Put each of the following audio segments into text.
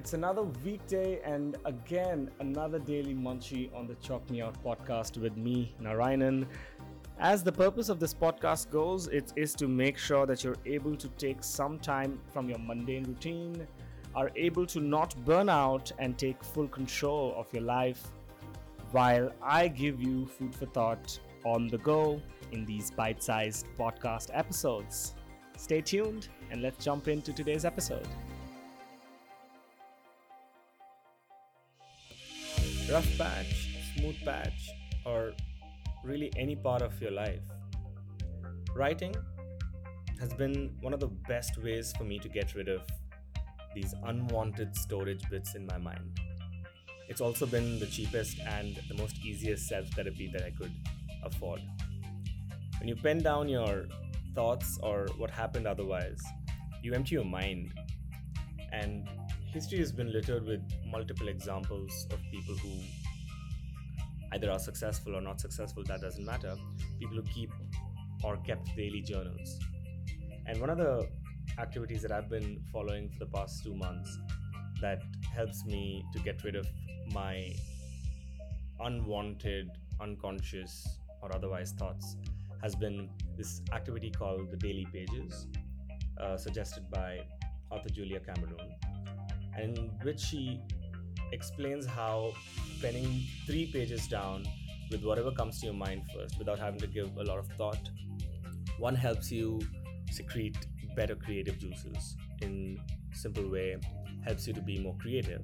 It's another weekday and again another daily munchie on the Chalk Me Out podcast with me, Narayanan. As the purpose of this podcast goes, it is to make sure that you're able to take some time from your mundane routine, are able to not burn out and take full control of your life, while I give you food for thought on the go in these bite sized podcast episodes. Stay tuned and let's jump into today's episode. Rough patch, smooth patch, or really any part of your life. Writing has been one of the best ways for me to get rid of these unwanted storage bits in my mind. It's also been the cheapest and the most easiest self therapy that I could afford. When you pen down your thoughts or what happened otherwise, you empty your mind and history has been littered with multiple examples of people who either are successful or not successful, that doesn't matter. People who keep or kept daily journals. And one of the activities that I've been following for the past two months that helps me to get rid of my unwanted, unconscious, or otherwise thoughts has been this activity called the Daily Pages, uh, suggested by author Julia Cameron in which she explains how penning three pages down with whatever comes to your mind first without having to give a lot of thought one helps you secrete better creative juices in simple way helps you to be more creative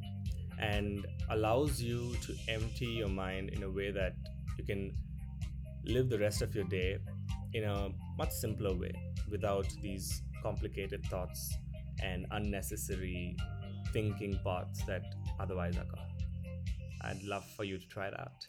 and allows you to empty your mind in a way that you can live the rest of your day in a much simpler way without these complicated thoughts and unnecessary thinking parts that otherwise occur. I'd love for you to try it out.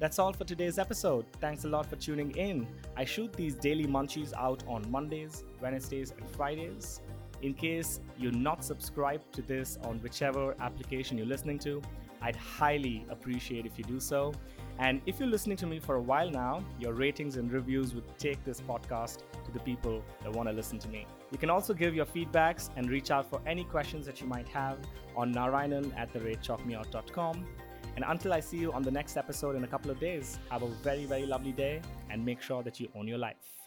That's all for today's episode. Thanks a lot for tuning in. I shoot these daily munchies out on Mondays, Wednesdays, and Fridays. In case you're not subscribed to this on whichever application you're listening to, I'd highly appreciate if you do so. And if you're listening to me for a while now, your ratings and reviews would take this podcast to the people that want to listen to me. You can also give your feedbacks and reach out for any questions that you might have on narayanan at the rate chalkmeout.com. And until I see you on the next episode in a couple of days, have a very, very lovely day and make sure that you own your life.